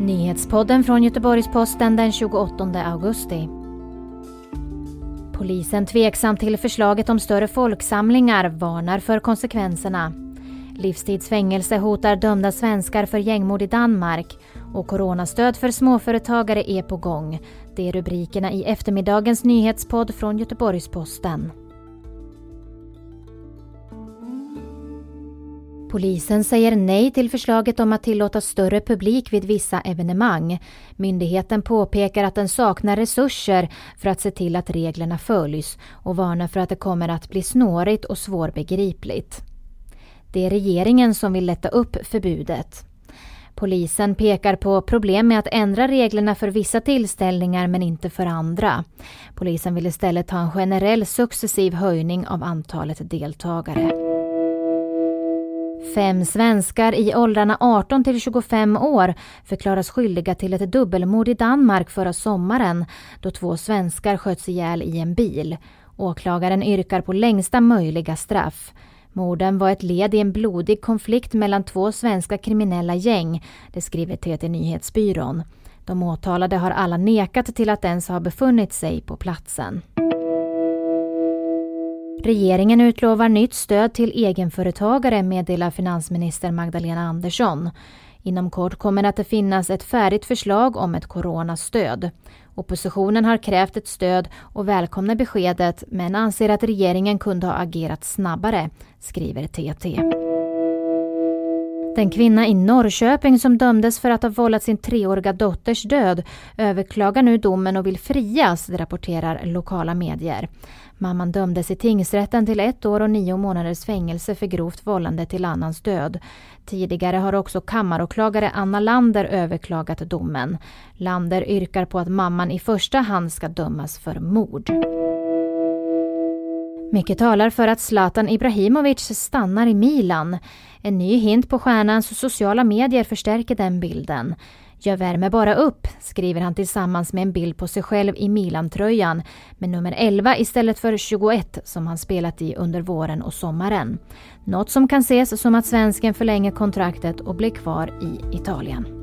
Nyhetspodden från Göteborgs-Posten den 28 augusti. Polisen tveksam till förslaget om större folksamlingar varnar för konsekvenserna. Livstidsfängelse hotar dömda svenskar för gängmord i Danmark och coronastöd för småföretagare är på gång. Det är rubrikerna i eftermiddagens nyhetspodd från Göteborgs-Posten. Polisen säger nej till förslaget om att tillåta större publik vid vissa evenemang. Myndigheten påpekar att den saknar resurser för att se till att reglerna följs och varnar för att det kommer att bli snårigt och svårbegripligt. Det är regeringen som vill lätta upp förbudet. Polisen pekar på problem med att ändra reglerna för vissa tillställningar men inte för andra. Polisen vill istället ha en generell successiv höjning av antalet deltagare. Fem svenskar i åldrarna 18 till 25 år förklaras skyldiga till ett dubbelmord i Danmark förra sommaren då två svenskar sköts ihjäl i en bil. Åklagaren yrkar på längsta möjliga straff. Morden var ett led i en blodig konflikt mellan två svenska kriminella gäng, det skriver TT Nyhetsbyrån. De åtalade har alla nekat till att ens ha befunnit sig på platsen. Regeringen utlovar nytt stöd till egenföretagare meddelar finansminister Magdalena Andersson. Inom kort kommer det att finnas ett färdigt förslag om ett coronastöd. Oppositionen har krävt ett stöd och välkomnar beskedet men anser att regeringen kunde ha agerat snabbare, skriver TT. Den kvinna i Norrköping som dömdes för att ha vållat sin treåriga dotters död överklagar nu domen och vill frias, det rapporterar lokala medier. Mamman dömdes i tingsrätten till ett år och nio månaders fängelse för grovt vållande till annans död. Tidigare har också kammaråklagare Anna Lander överklagat domen. Lander yrkar på att mamman i första hand ska dömas för mord. Mycket talar för att Zlatan Ibrahimovic stannar i Milan. En ny hint på stjärnans sociala medier förstärker den bilden. Jag värmer bara upp, skriver han tillsammans med en bild på sig själv i Milan-tröjan med nummer 11 istället för 21 som han spelat i under våren och sommaren. Något som kan ses som att svensken förlänger kontraktet och blir kvar i Italien.